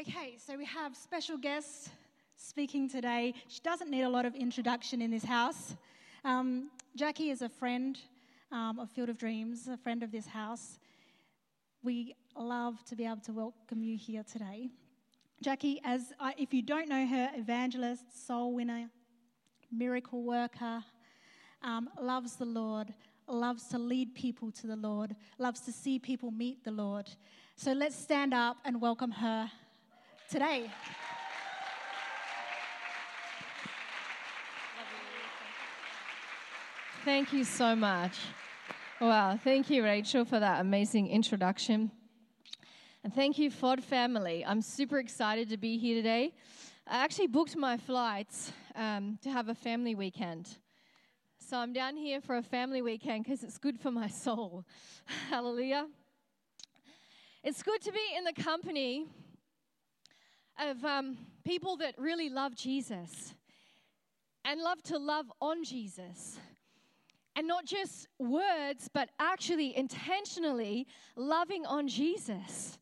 Okay, so we have special guests speaking today. She doesn't need a lot of introduction in this house. Um, Jacqui is a friend um, of Field of Dreams, a friend of this house. We love to be able to welcome you here today. Jacqui, as I, if you don't know her, evangelist, soul winner, miracle worker, um, loves the Lord, loves to lead people to the Lord, loves to see people meet the Lord. So let's stand up and welcome her today. Thank you so much. Wow, thank you, Rachel, for that amazing introduction. And thank you, Fod family. I'm super excited to be here today. I actually booked my flights um, to have a family weekend. So I'm down here for a family weekend because it's good for my soul. Hallelujah. It's good to be in the company of um, people that really love Jesus and love to love on Jesus. And not just words, but actually intentionally loving on Jesus.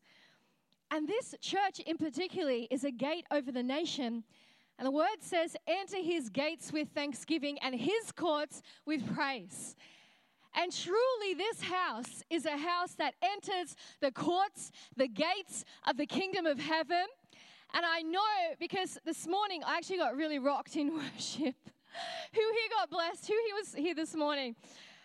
And this church in particular is a gate over the nation. And the word says, enter his gates with thanksgiving and his courts with praise. And truly, this house is a house that enters the courts, the gates of the kingdom of heaven. And I know because this morning I actually got really rocked in worship. Who here got blessed? Who here was here this morning?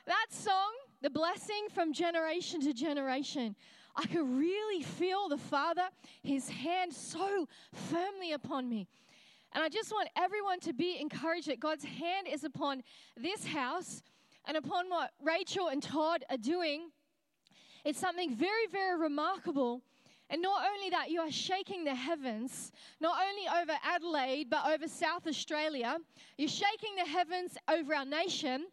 That song, The Blessing from Generation to Generation. I could really feel the Father, His hand so firmly upon me. And I just want everyone to be encouraged that God's hand is upon this house and upon what Rachel and Todd are doing. It's something very, very remarkable. And not only that, you are shaking the heavens, not only over Adelaide, but over South Australia. You're shaking the heavens over our nation.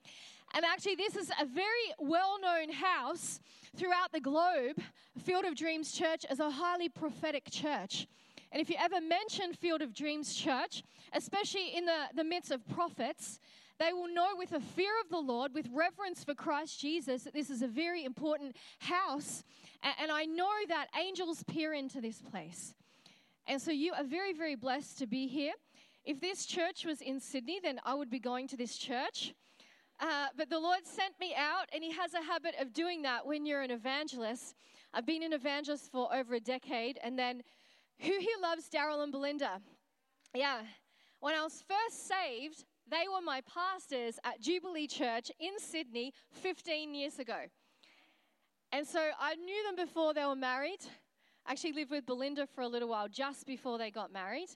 And actually, this is a very well known house throughout the globe, Field of Dreams Church, is a highly prophetic church. And if you ever mention Field of Dreams Church, especially in the, the midst of prophets, they will know with a fear of the Lord, with reverence for Christ Jesus, that this is a very important house. And, I know that angels peer into this place. And so you are very, very blessed to be here. If this church was in Sydney, then I would be going to this church. Uh, but the Lord sent me out, and He has a habit of doing that when you're an evangelist. I've been an evangelist for over a decade, and then who here loves Daryl and Belinda? Yeah. When I was first saved, they were my pastors at Jubilee Church in Sydney 15 years ago. And so I knew them before they were married. I actually lived with Belinda for a little while just before they got married.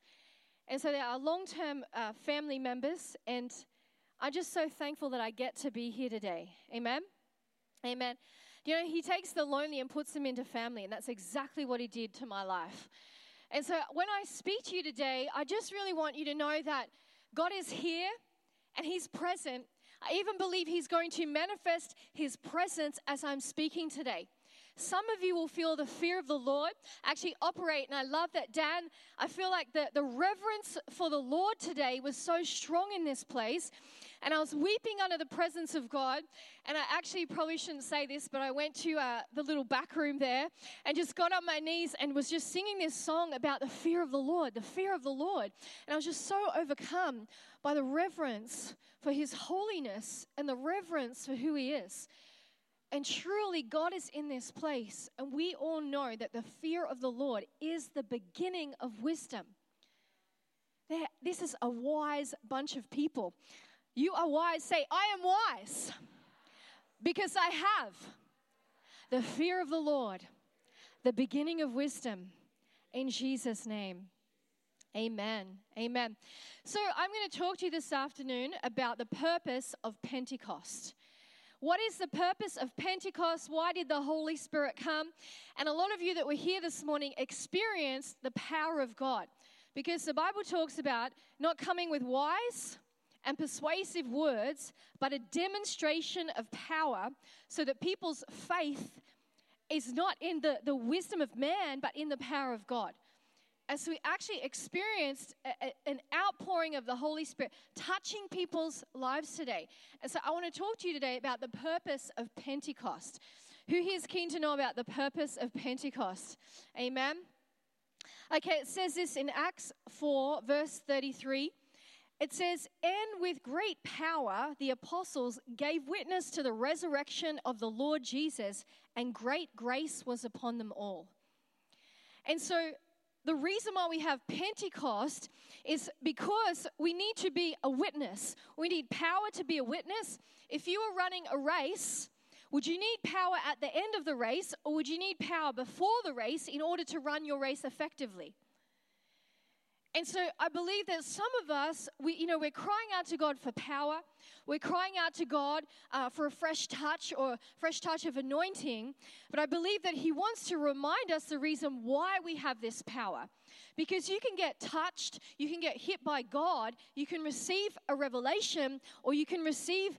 And so they are long term uh, family members, and I'm just so thankful that I get to be here today. Amen? Amen. You know, He takes the lonely and puts them into family, and that's exactly what He did to my life. And so when I speak to you today, I just really want you to know that God is here and He's present. I even believe He's going to manifest His presence as I'm speaking today. Some of you will feel the fear of the Lord actually operate. And I love that, Dan. I feel like the, the reverence for the Lord today was so strong in this place. And I was weeping under the presence of God. And I actually probably shouldn't say this, but I went to uh, the little back room there and just got on my knees and was just singing this song about the fear of the Lord, the fear of the Lord. And I was just so overcome by the reverence for His holiness and the reverence for who He is. And truly, God is in this place, and we all know that the fear of the Lord is the beginning of wisdom. This is a wise bunch of people. You are wise. Say, I am wise because I have the fear of the Lord, the beginning of wisdom, in Jesus' name. Amen. Amen. So, I'm going to talk to you this afternoon about the purpose of Pentecost. What is the purpose of Pentecost? Why did the Holy Spirit come? And a lot of you that were here this morning experienced the power of God because the Bible talks about not coming with wise and persuasive words, but a demonstration of power so that people's faith is not in the, the wisdom of man, but in the power of God as we actually experienced a, a, an outpouring of the Holy Spirit touching people's lives today. And so I want to talk to you today about the purpose of Pentecost. Who here is keen to know about the purpose of Pentecost? Amen. Okay, it says this in Acts 4, verse 33. It says, And with great power the apostles gave witness to the resurrection of the Lord Jesus, and great grace was upon them all. And so the reason why we have Pentecost is because we need to be a witness. We need power to be a witness. If you are running a race, would you need power at the end of the race or would you need power before the race in order to run your race effectively? And so I believe that some of us, we, you know, we're crying out to God for power. We're crying out to God uh, for a fresh touch or fresh touch of anointing. But I believe that He wants to remind us the reason why we have this power. Because you can get touched, you can get hit by God, you can receive a revelation, or you can receive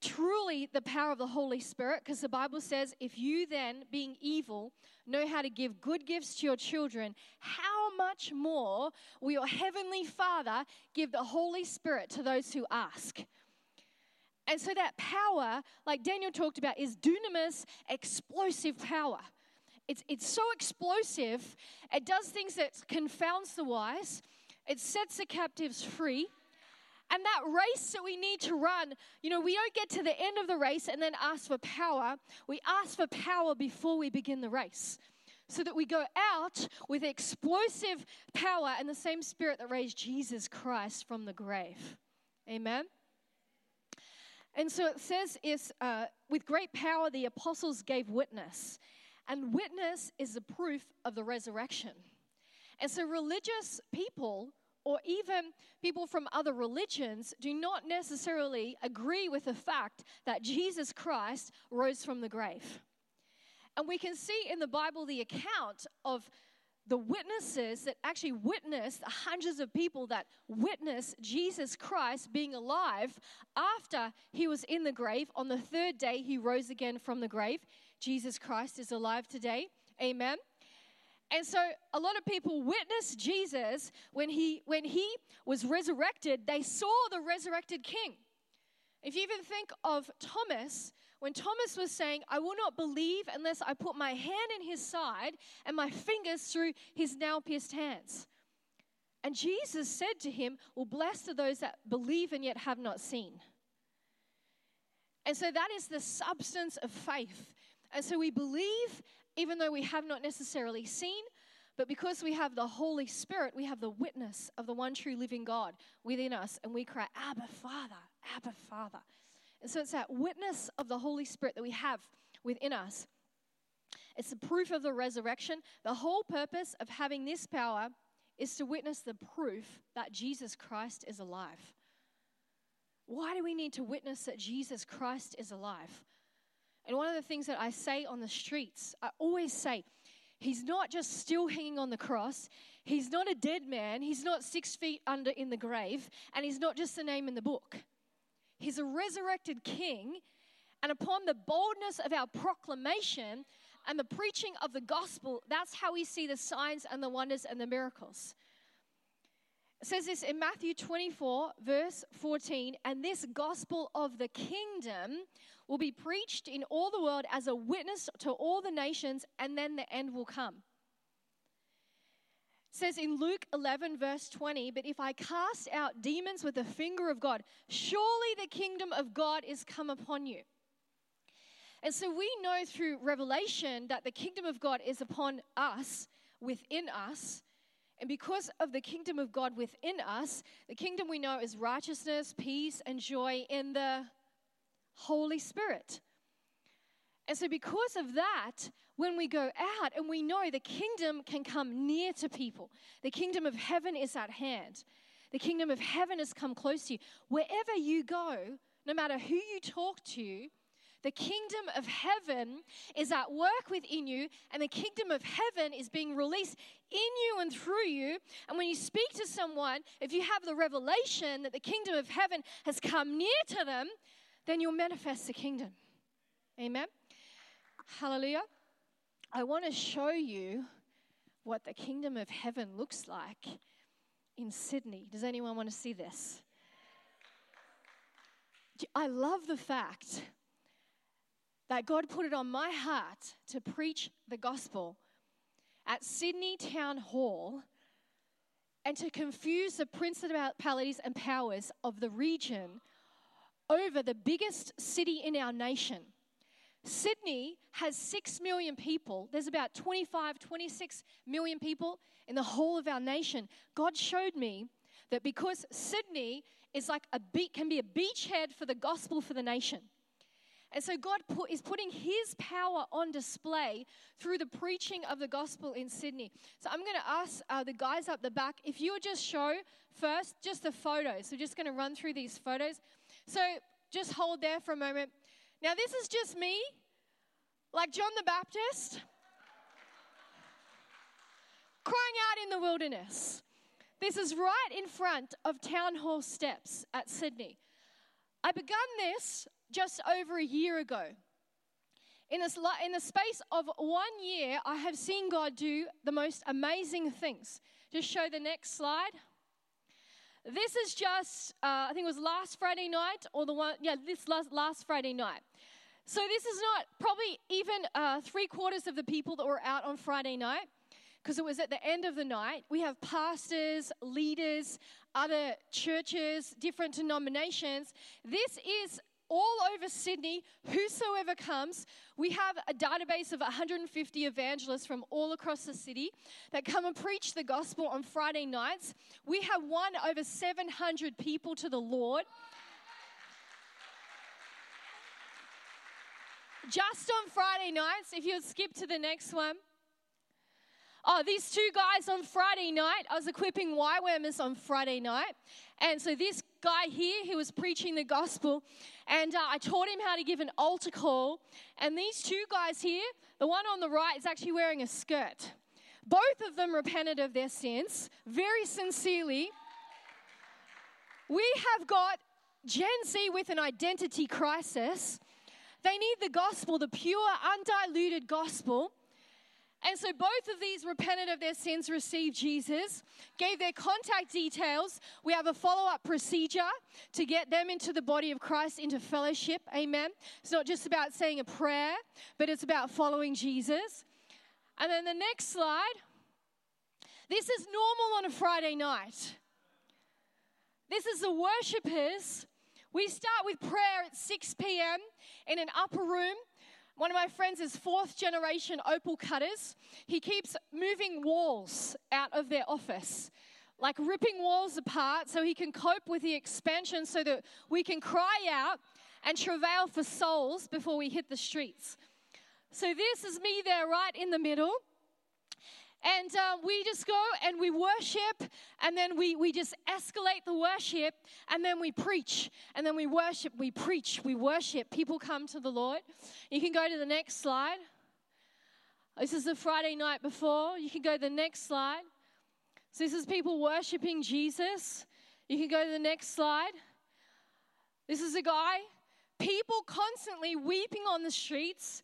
truly the power of the Holy Spirit, because the Bible says, if you then, being evil, know how to give good gifts to your children, how much more will your heavenly Father give the Holy Spirit to those who ask? And so that power, like Daniel talked about, is dunamis, explosive power. It's, it's so explosive, it does things that confounds the wise, it sets the captives free. And that race that we need to run, you know, we don't get to the end of the race and then ask for power. We ask for power before we begin the race. So that we go out with explosive power and the same spirit that raised Jesus Christ from the grave. Amen. And so it says, is uh, with great power the apostles gave witness, and witness is the proof of the resurrection. And so religious people or even people from other religions do not necessarily agree with the fact that Jesus Christ rose from the grave. And we can see in the Bible the account of the witnesses that actually witnessed, the hundreds of people that witnessed Jesus Christ being alive after he was in the grave. On the third day, he rose again from the grave. Jesus Christ is alive today. Amen. And so a lot of people witnessed Jesus when he when he was resurrected, they saw the resurrected king. If you even think of Thomas, when Thomas was saying, I will not believe unless I put my hand in his side and my fingers through his now pierced hands. And Jesus said to him, Well, blessed are those that believe and yet have not seen. And so that is the substance of faith. And so we believe even though we have not necessarily seen, but because we have the Holy Spirit, we have the witness of the one true living God within us, and we cry, Abba, Father, Abba, Father. And so it's that witness of the Holy Spirit that we have within us. It's the proof of the resurrection. The whole purpose of having this power is to witness the proof that Jesus Christ is alive. Why do we need to witness that Jesus Christ is alive? And one of the things that I say on the streets, I always say, He's not just still hanging on the cross. He's not a dead man. He's not six feet under in the grave. And he's not just a name in the book. He's a resurrected king. And upon the boldness of our proclamation and the preaching of the gospel, that's how we see the signs and the wonders and the miracles. Says this in Matthew 24, verse 14, and this gospel of the kingdom will be preached in all the world as a witness to all the nations, and then the end will come. It says in Luke 11, verse 20, but if I cast out demons with the finger of God, surely the kingdom of God is come upon you. And so we know through Revelation that the kingdom of God is upon us, within us. And because of the kingdom of God within us, the kingdom we know is righteousness, peace, and joy in the Holy Spirit. And so, because of that, when we go out and we know the kingdom can come near to people, the kingdom of heaven is at hand. The kingdom of heaven has come close to you. Wherever you go, no matter who you talk to, the kingdom of heaven is at work within you, and the kingdom of heaven is being released in you and through you. And when you speak to someone, if you have the revelation that the kingdom of heaven has come near to them, then you'll manifest the kingdom. Amen. Hallelujah. I want to show you what the kingdom of heaven looks like in Sydney. Does anyone want to see this? I love the fact that God put it on my heart to preach the gospel at Sydney Town Hall and to confuse the principalities and powers of the region over the biggest city in our nation. Sydney has 6 million people. There's about 25, 26 million people in the whole of our nation. God showed me that because Sydney is like a can be a beachhead for the gospel for the nation. And so God put, is putting His power on display through the preaching of the gospel in Sydney. So I'm going to ask uh, the guys up the back if you would just show first just the photos. We're just going to run through these photos. So just hold there for a moment. Now, this is just me, like John the Baptist, crying out in the wilderness. This is right in front of Town Hall steps at Sydney. I began this just over a year ago. In, this, in the space of one year, I have seen God do the most amazing things. Just show the next slide. This is just, uh, I think it was last Friday night, or the one, yeah, this last, last Friday night. So this is not probably even uh, three quarters of the people that were out on Friday night because it was at the end of the night. We have pastors, leaders, other churches, different denominations. This is all over Sydney, whosoever comes, we have a database of 150 evangelists from all across the city that come and preach the gospel on Friday nights. We have won over 700 people to the Lord. Just on Friday nights, if you'll skip to the next one. Oh, these two guys on Friday night, I was equipping YWAMers on Friday night. And so this guy here, he was preaching the gospel, and uh, I taught him how to give an altar call. And these two guys here, the one on the right is actually wearing a skirt. Both of them repented of their sins very sincerely. We have got Gen Z with an identity crisis. They need the gospel, the pure, undiluted gospel. And so both of these repented of their sins, received Jesus, gave their contact details. We have a follow up procedure to get them into the body of Christ, into fellowship. Amen. It's not just about saying a prayer, but it's about following Jesus. And then the next slide this is normal on a Friday night. This is the worshipers. We start with prayer at 6 p.m. in an upper room one of my friends is fourth generation opal cutters. He keeps moving walls out of their office, like ripping walls apart so he can cope with the expansion so that we can cry out and travail for souls before we hit the streets. So, this is me there right in the middle. And uh, we just go and we worship, and then we, we just escalate the worship, and then we preach, and then we worship, we preach, we worship. People come to the Lord. You can go to the next slide. This is the Friday night before. You can go to the next slide. So, this is people worshiping Jesus. You can go to the next slide. This is a guy, people constantly weeping on the streets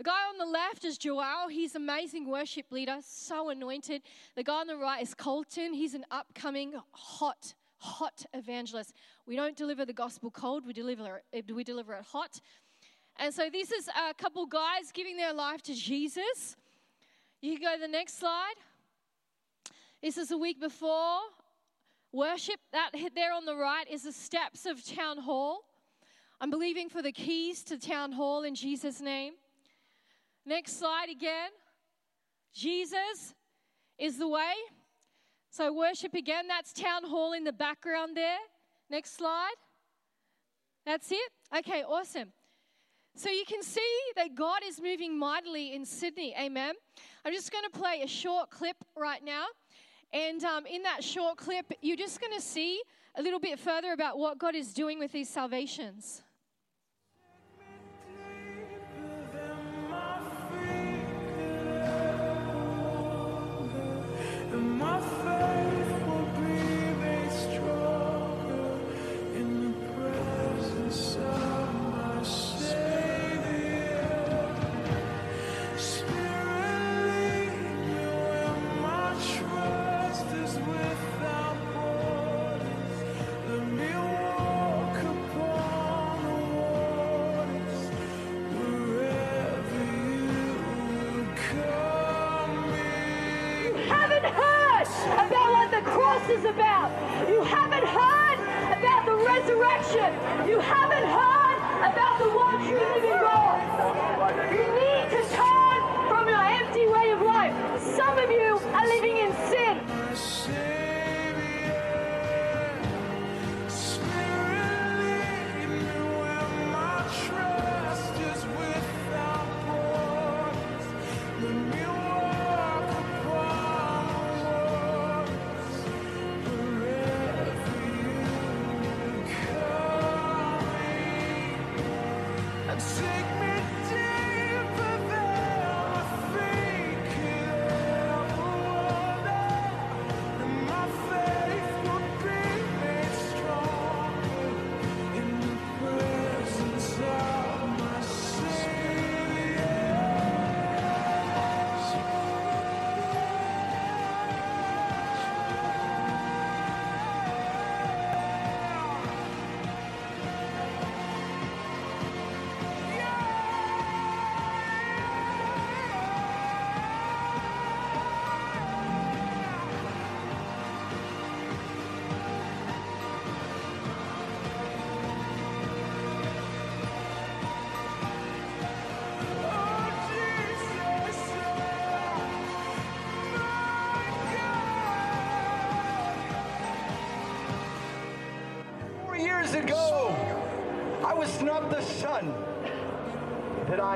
the guy on the left is Joel. He's amazing worship leader, so anointed. The guy on the right is Colton. He's an upcoming hot, hot evangelist. We don't deliver the gospel cold, we deliver it, eh, we deliver it hot. And so this is a couple guys giving their life to Jesus. You can go to the next slide. This is a week before worship. That there on the right is the steps of town hall. I'm believing for the keys to town hall in Jesus' name. Next slide again. Jesus is the way. So, worship again. That's town hall in the background there. Next slide. That's it. Okay, awesome. So, you can see that God is moving mightily in Sydney. Amen. I'm just going to play a short clip right now. And um, in that short clip, you're just going to see a little bit further about what God is doing with these salvations.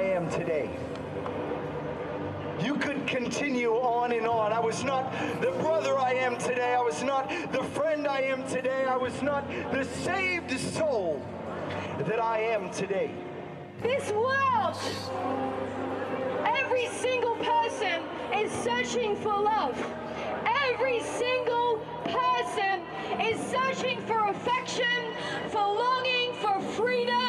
Am today. You could continue on and on. I was not the brother I am today. I was not the friend I am today. I was not the saved soul that I am today. This world, every single person is searching for love. Every single person is searching for affection, for longing, for freedom,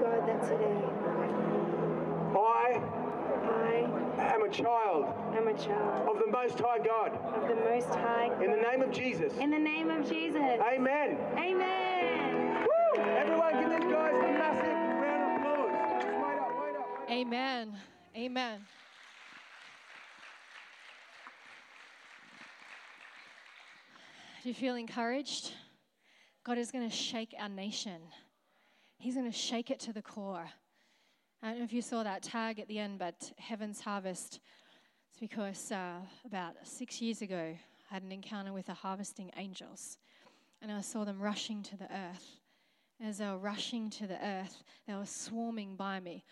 God, that today I I am a child I am a child of the Most High God. of the Most High. In the name of Jesus. In the name of Jesus. Amen. Amen. Woo! Everyone give these guys a massive round of applause. Just wait up, wait up. Amen. Amen. Do you feel encouraged? God is going to shake our nation. He's going to shake it to the core. I don't know if you saw that tag at the end, but Heaven's Harvest. It's because uh, about six years ago, I had an encounter with the harvesting angels, and I saw them rushing to the earth. As they were rushing to the earth, they were swarming by me.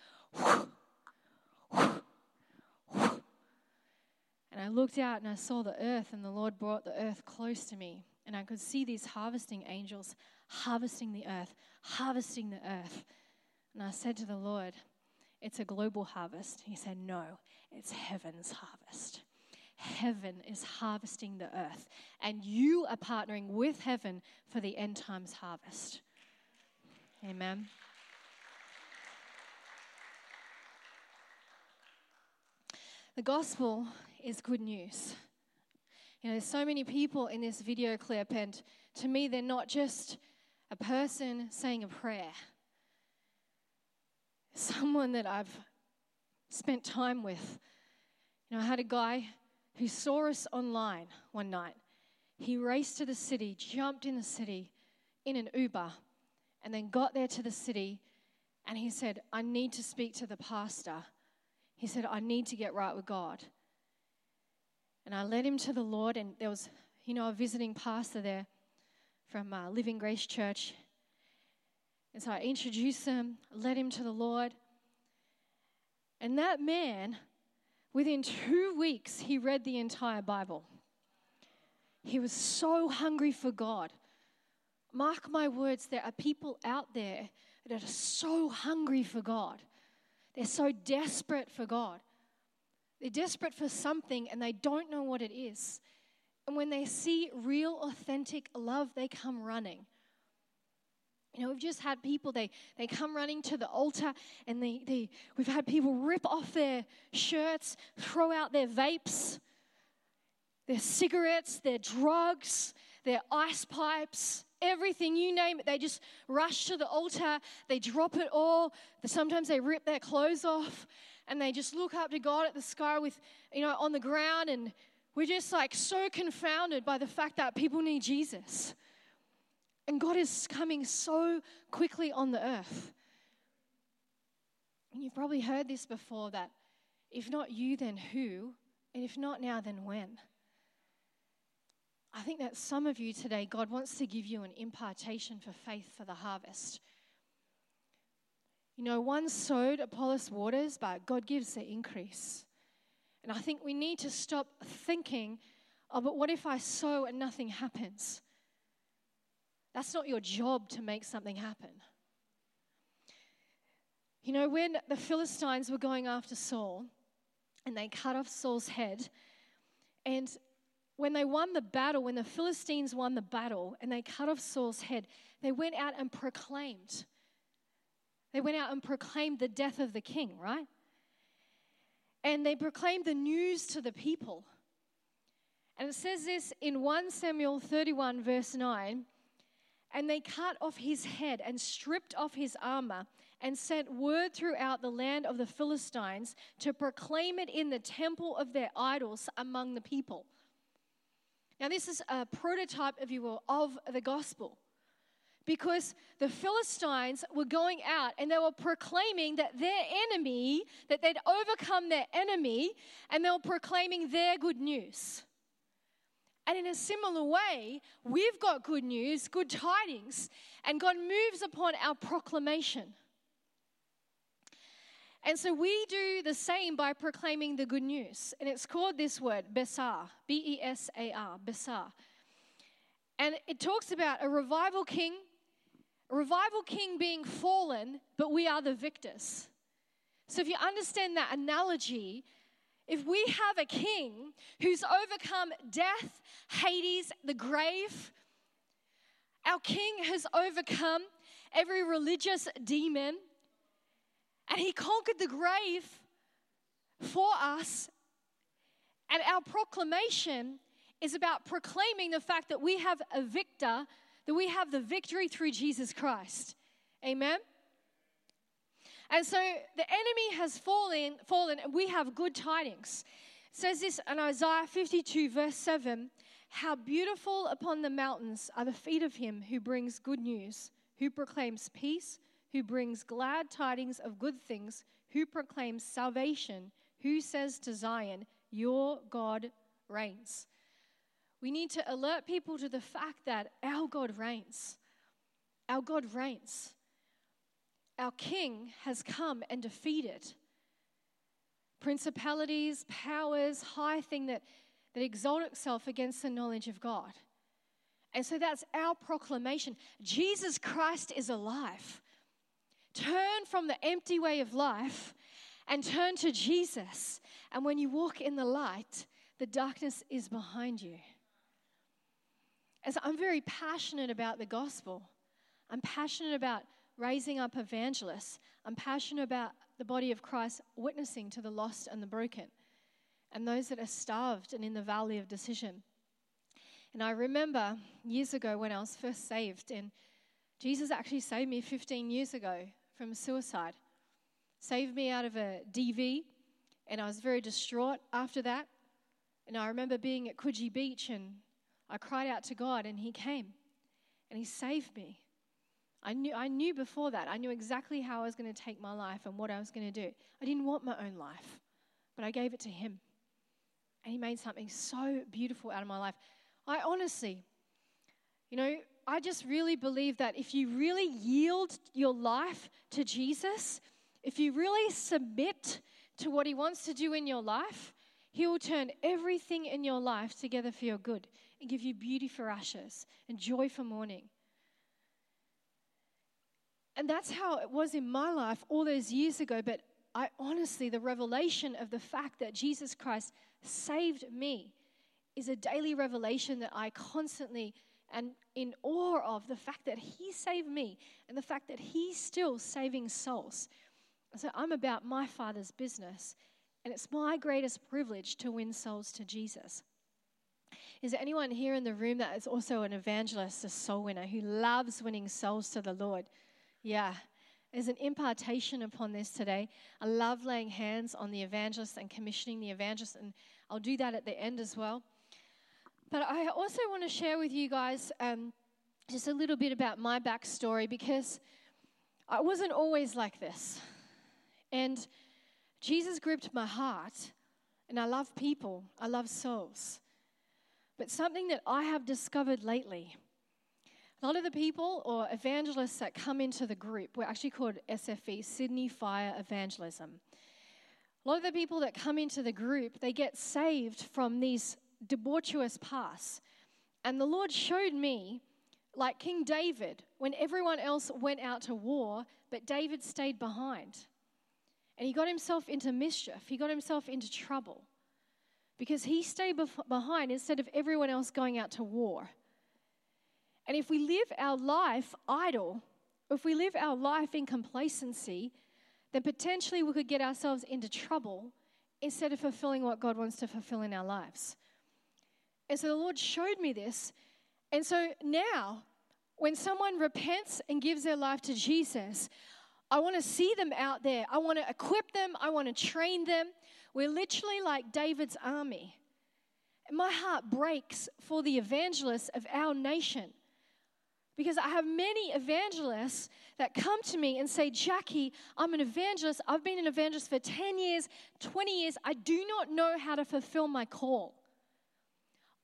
And I looked out and I saw the earth, and the Lord brought the earth close to me. And I could see these harvesting angels harvesting the earth, harvesting the earth. And I said to the Lord, It's a global harvest. He said, No, it's heaven's harvest. Heaven is harvesting the earth, and you are partnering with heaven for the end times harvest. Amen. The gospel is good news. You know, there's so many people in this video clip, and to me, they're not just a person saying a prayer. Someone that I've spent time with. You know, I had a guy who saw us online one night. He raced to the city, jumped in the city in an Uber, and then got there to the city, and he said, I need to speak to the pastor. He said, I need to get right with God. And I led him to the Lord, and there was, you know, a visiting pastor there from uh, Living Grace Church. And so I introduced him, led him to the Lord. And that man, within two weeks, he read the entire Bible. He was so hungry for God. Mark my words, there are people out there that are so hungry for God. They're so desperate for God. They're desperate for something and they don't know what it is. And when they see real, authentic love, they come running. You know, we've just had people, they, they come running to the altar and they, they, we've had people rip off their shirts, throw out their vapes, their cigarettes, their drugs, their ice pipes, everything, you name it. They just rush to the altar, they drop it all. Sometimes they rip their clothes off and they just look up to God at the sky with, you know, on the ground. And we're just like so confounded by the fact that people need Jesus. And God is coming so quickly on the earth. And you've probably heard this before that if not you, then who? And if not now, then when? I think that some of you today, God wants to give you an impartation for faith for the harvest. You know, one sowed, Apollos waters, but God gives the increase. And I think we need to stop thinking, oh, but what if I sow and nothing happens? That's not your job to make something happen. You know, when the Philistines were going after Saul and they cut off Saul's head, and when they won the battle, when the Philistines won the battle and they cut off Saul's head, they went out and proclaimed. They went out and proclaimed the death of the king, right? And they proclaimed the news to the people. And it says this in 1 Samuel 31, verse 9 and they cut off his head and stripped off his armor and sent word throughout the land of the Philistines to proclaim it in the temple of their idols among the people. Now, this is a prototype, if you will, of the gospel. Because the Philistines were going out and they were proclaiming that their enemy, that they'd overcome their enemy, and they were proclaiming their good news. And in a similar way, we've got good news, good tidings, and God moves upon our proclamation. And so we do the same by proclaiming the good news. And it's called this word, Besar, B E S A R, Besar. And it talks about a revival king, revival king being fallen, but we are the victors. So if you understand that analogy, if we have a king who's overcome death, Hades, the grave, our king has overcome every religious demon, and he conquered the grave for us. And our proclamation is about proclaiming the fact that we have a victor, that we have the victory through Jesus Christ. Amen. And so the enemy has fallen, fallen, and we have good tidings. It says this in Isaiah 52, verse 7 How beautiful upon the mountains are the feet of him who brings good news, who proclaims peace, who brings glad tidings of good things, who proclaims salvation, who says to Zion, Your God reigns. We need to alert people to the fact that our God reigns. Our God reigns our King has come and defeated principalities, powers, high thing that, that exalt itself against the knowledge of God. And so that's our proclamation. Jesus Christ is alive. Turn from the empty way of life and turn to Jesus. And when you walk in the light, the darkness is behind you. And so I'm very passionate about the gospel. I'm passionate about raising up evangelists. I'm passionate about the body of Christ witnessing to the lost and the broken and those that are starved and in the valley of decision. And I remember years ago when I was first saved, and Jesus actually saved me 15 years ago from suicide. Saved me out of a DV, and I was very distraught after that. And I remember being at Coogee Beach, and I cried out to God, and He came, and He saved me. I knew, I knew before that, I knew exactly how I was going to take my life and what I was going to do. I didn't want my own life, but I gave it to Him. And He made something so beautiful out of my life. I honestly, you know, I just really believe that if you really yield your life to Jesus, if you really submit to what He wants to do in your life, He will turn everything in your life together for your good and give you beauty for ashes and joy for mourning. And that's how it was in my life all those years ago. But I honestly, the revelation of the fact that Jesus Christ saved me is a daily revelation that I constantly and in awe of the fact that He saved me and the fact that He's still saving souls. So I'm about my Father's business, and it's my greatest privilege to win souls to Jesus. Is there anyone here in the room that is also an evangelist, a soul winner, who loves winning souls to the Lord? Yeah. There's an impartation upon this today. I love laying hands on the evangelist and commissioning the evangelist, and I'll do that at the end as well. But I also want to share with you guys um, just a little bit about my backstory because I wasn't always like this. And Jesus gripped my heart, and I love people, I love souls. But something that I have discovered lately a lot of the people or evangelists that come into the group, we're actually called SFE, Sydney Fire Evangelism. A lot of the people that come into the group, they get saved from these debaucherous pasts. And the Lord showed me, like King David, when everyone else went out to war, but David stayed behind. And he got himself into mischief, he got himself into trouble because he stayed bef- behind instead of everyone else going out to war. And if we live our life idle, if we live our life in complacency, then potentially we could get ourselves into trouble instead of fulfilling what God wants to fulfill in our lives. And so the Lord showed me this. And so now, when someone repents and gives their life to Jesus, I want to see them out there. I want to equip them. I want to train them. We're literally like David's army. My heart breaks for the evangelists of our nation. Because I have many evangelists that come to me and say, Jacqui, I'm an evangelist. I've been an evangelist for 10 years, 20 years. I do not know how to fulfill my call.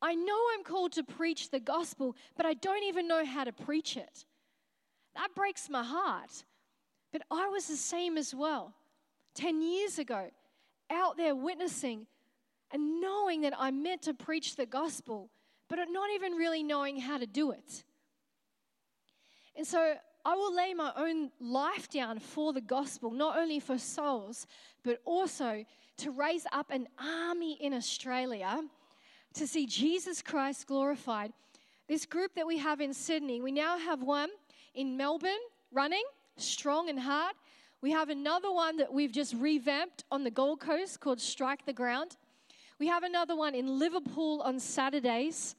I know I'm called to preach the gospel, but I don't even know how to preach it. That breaks my heart. But I was the same as well 10 years ago, out there witnessing and knowing that I'm meant to preach the gospel, but not even really knowing how to do it. And so I will lay my own life down for the gospel, not only for souls, but also to raise up an army in Australia to see Jesus Christ glorified. This group that we have in Sydney, we now have one in Melbourne running, strong and hard. We have another one that we've just revamped on the Gold Coast called Strike the Ground. We have another one in Liverpool on Saturdays.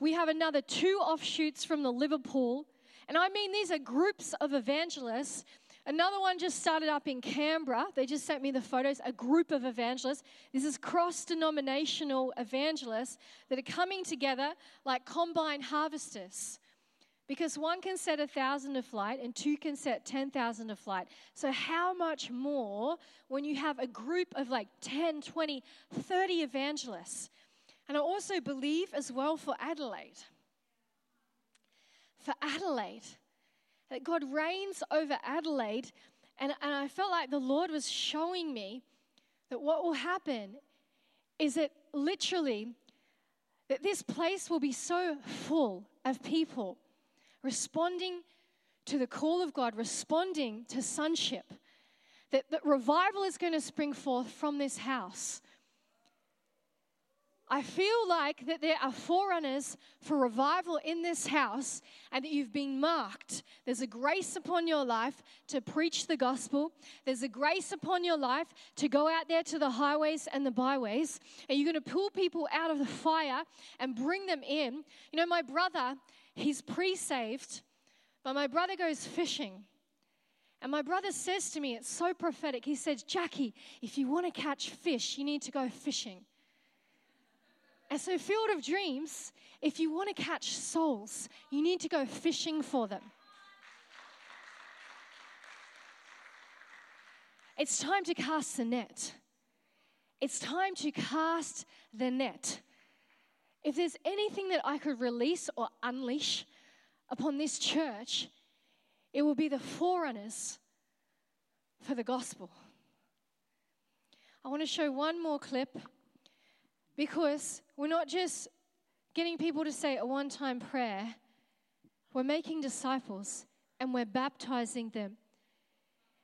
We have another two offshoots from the Liverpool. And I mean, these are groups of evangelists. Another one just started up in Canberra. They just sent me the photos, a group of evangelists. This is cross denominational evangelists that are coming together like combine harvesters. Because one can set a thousand a flight and two can set 10,000 a flight. So, how much more when you have a group of like 10, 20, 30 evangelists? And I also believe as well for Adelaide. For Adelaide, that God reigns over Adelaide. And, and I felt like the Lord was showing me that what will happen is that literally that this place will be so full of people responding to the call of God, responding to sonship, that, that revival is going to spring forth from this house. I feel like that there are forerunners for revival in this house and that you've been marked. There's a grace upon your life to preach the gospel. There's a grace upon your life to go out there to the highways and the byways. And you're going to pull people out of the fire and bring them in. You know, my brother, he's pre saved, but my brother goes fishing. And my brother says to me, it's so prophetic. He says, Jacqui, if you want to catch fish, you need to go fishing. And so, Field of Dreams, if you want to catch souls, you need to go fishing for them. It's time to cast the net. It's time to cast the net. If there's anything that I could release or unleash upon this church, it will be the forerunners for the gospel. I want to show one more clip because we're not just getting people to say a one time prayer, we're making disciples and we're baptizing them.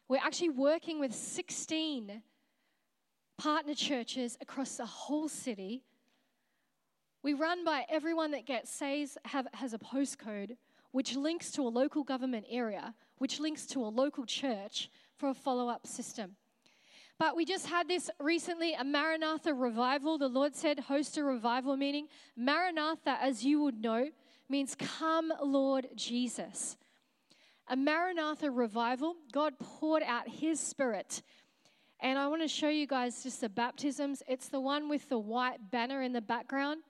We're actually working with 16 partner churches across the whole city we run by everyone that gets says have, has a postcode, which links to a local government area, which links to a local church for a follow up system. But we just had this recently a Maranatha revival. The Lord said, host a revival meeting. Maranatha, as you would know, means come, Lord Jesus. A Maranatha revival, God poured out his spirit. And I want to show you guys just the baptisms. It's the one with the white banner in the background.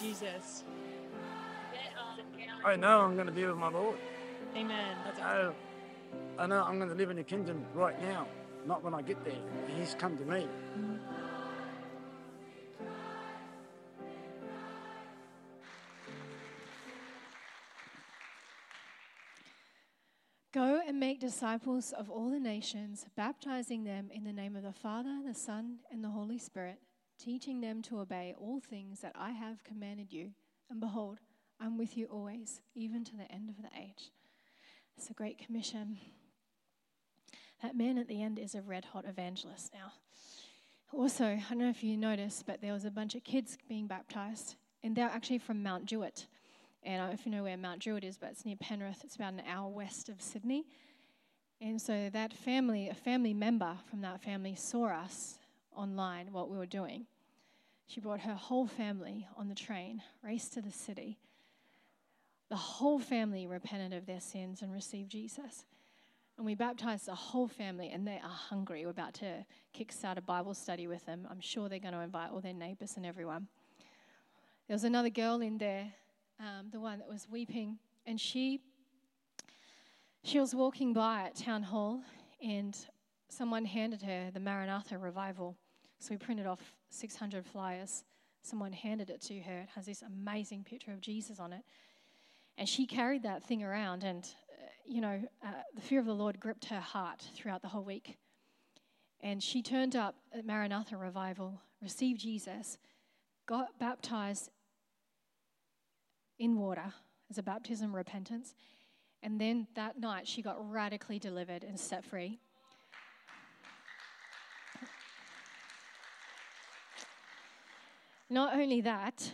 Jesus? I know I'm going to be with my Lord. Amen. That's I I know I'm going to live in the kingdom right now, not when I get there. He's come to me. Go and make disciples of all the nations, baptizing them in the name of the Father, the Son, and the Holy Spirit, teaching them to obey all things that I have commanded you. And behold, I'm with you always, even to the end of the age. It's a great commission. That man at the end is a red hot evangelist now. Also, I don't know if you noticed, but there was a bunch of kids being baptized, and they're actually from Mount Druitt. And I don't know if you know where Mount Druitt is, but it's near Penrith. It's about an hour west of Sydney. And so that family, a family member from that family, saw us online, what we were doing. She brought her whole family on the train, raced to the city. The whole family repented of their sins and received Jesus. And we baptized the whole family, and they are hungry. We're about to kickstart a Bible study with them. I'm sure they're going to invite all their neighbors and everyone. There was another girl in there um, the one that was weeping, and she she was walking by at town hall, and someone handed her the Maranatha revival. So we printed off 600 flyers. Someone handed it to her. It has this amazing picture of Jesus on it, and she carried that thing around. And uh, you know, uh, the fear of the Lord gripped her heart throughout the whole week. And she turned up at Maranatha revival, received Jesus, got baptized in water as a baptism repentance. And then that night, she got radically delivered and set free. Not only that,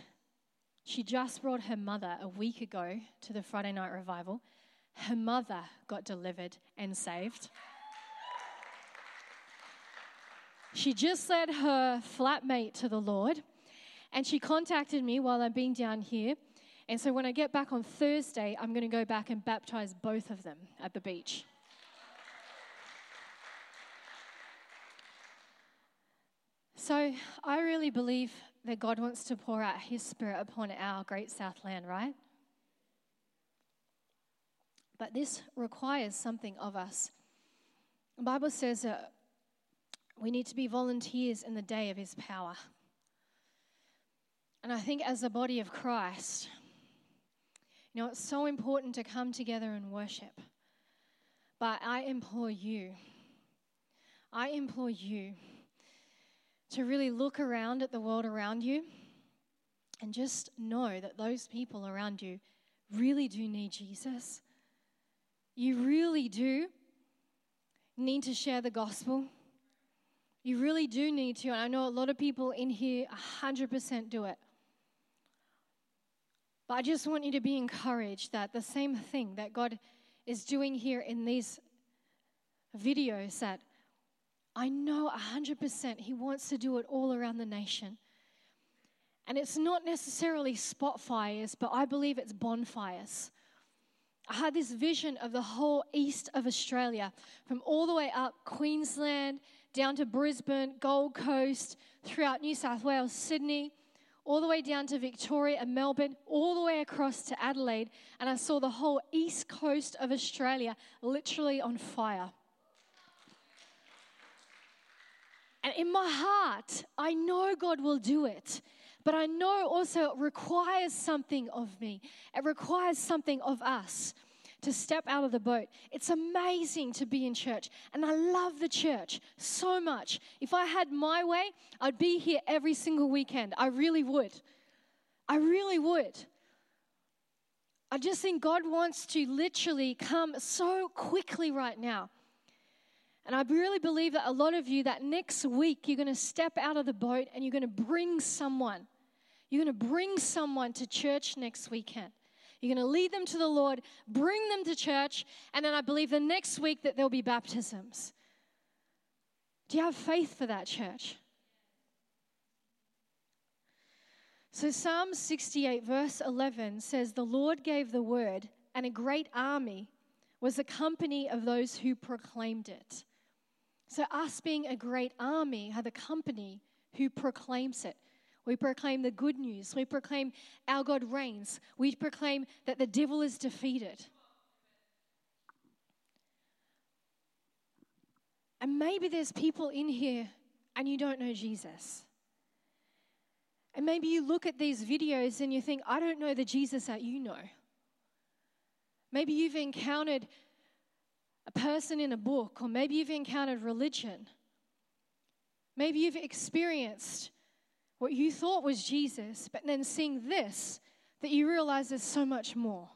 she just brought her mother a week ago to the Friday night revival. Her mother got delivered and saved. She just led her flatmate to the Lord, and she contacted me while I've been down here. And so when I get back on Thursday, I'm going to go back and baptize both of them at the beach. So I really believe that God wants to pour out His Spirit upon our great Southland, right? But this requires something of us. The Bible says that we need to be volunteers in the day of His power. And I think as the body of Christ, you know, it's so important to come together and worship. But I implore you, I implore you to really look around at the world around you and just know that those people around you really do need Jesus. You really do need to share the gospel. You really do need to. And I know a lot of people in here 100% do it. But I just want you to be encouraged that the same thing that God is doing here in these videos that I know 100% He wants to do it all around the nation. And it's not necessarily spot fires, but I believe it's bonfires. I had this vision of the whole east of Australia, from all the way up Queensland, down to Brisbane, Gold Coast, throughout New South Wales, Sydney, all the way down to Victoria and Melbourne, all the way across to Adelaide, and I saw the whole east coast of Australia literally on fire. And in my heart, I know God will do it. But I know also it requires something of me. It requires something of us to step out of the boat. It's amazing to be in church. And I love the church so much. If I had my way, I'd be here every single weekend. I really would. I really would. I just think God wants to literally come so quickly right now. And I really believe that a lot of you, that next week, you're going to step out of the boat and you're going to bring someone. You're going to bring someone to church next weekend. You're going to lead them to the Lord, bring them to church, and then I believe the next week that there'll be baptisms. Do you have faith for that, church? So, Psalm 68, verse 11 says, The Lord gave the word, and a great army was a company of those who proclaimed it. So, us being a great army are the company who proclaims it. We proclaim the good news. We proclaim our God reigns. We proclaim that the devil is defeated. And maybe there's people in here and you don't know Jesus. And maybe you look at these videos and you think, I don't know the Jesus that you know. Maybe you've encountered a person in a book, or maybe you've encountered religion. Maybe you've experienced what you thought was Jesus, but then seeing this, that you realize there's so much more.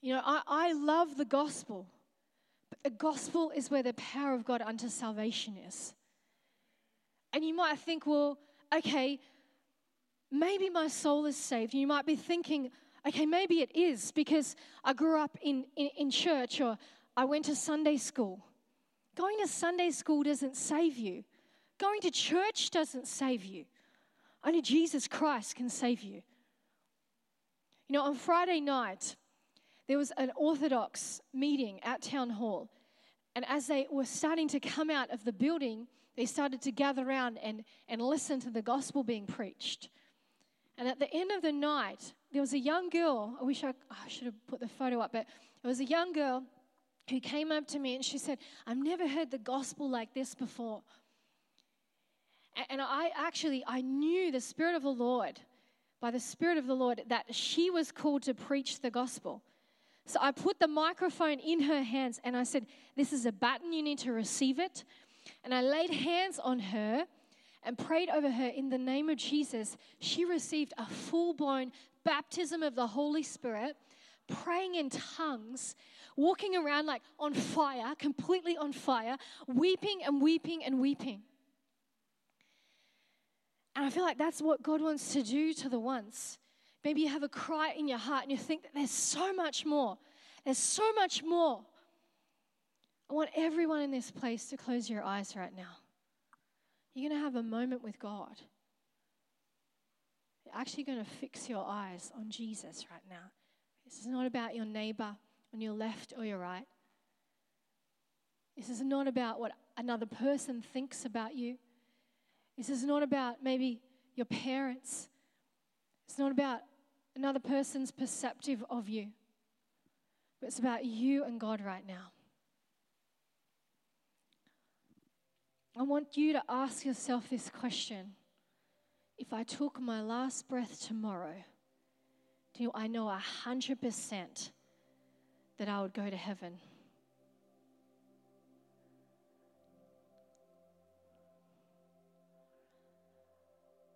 You know, I, I love the gospel, but the gospel is where the power of God unto salvation is. And you might think, well, okay, maybe my soul is saved. You might be thinking, okay, maybe it is because I grew up in, in, in church or I went to Sunday school. Going to Sunday school doesn't save you, going to church doesn't save you. Only Jesus Christ can save you. You know, on Friday night, there was an Orthodox meeting at Town Hall. And as they were starting to come out of the building, they started to gather around and, and listen to the gospel being preached. And at the end of the night, there was a young girl. I wish I, oh, I should have put the photo up, but it was a young girl who came up to me and she said, I've never heard the gospel like this before. And I actually, I knew the Spirit of the Lord, by the Spirit of the Lord, that she was called to preach the gospel. So I put the microphone in her hands and I said, This is a button, you need to receive it. And I laid hands on her and prayed over her in the name of Jesus. She received a full blown baptism of the Holy Spirit, praying in tongues, walking around like on fire, completely on fire, weeping and weeping and weeping. And I feel like that's what God wants to do to the ones. Maybe you have a cry in your heart and you think that there's so much more. There's so much more. I want everyone in this place to close your eyes right now. You're going to have a moment with God. Actually going to fix your eyes on Jesus right now. This is not about your neighbor on your left or your right. This is not about what another person thinks about you. This is not about maybe your parents. It's not about another person's perceptive of you. But it's about you and God right now. I want you to ask yourself this question If I took my last breath tomorrow, do I know 100% that I would go to heaven?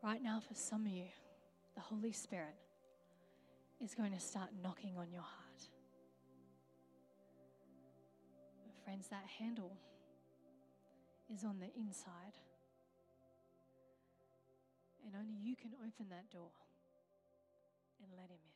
Right now, for some of you, the Holy Spirit is going to start knocking on your heart. Friends, that handle is on the inside. And only you can open that door and let Him in.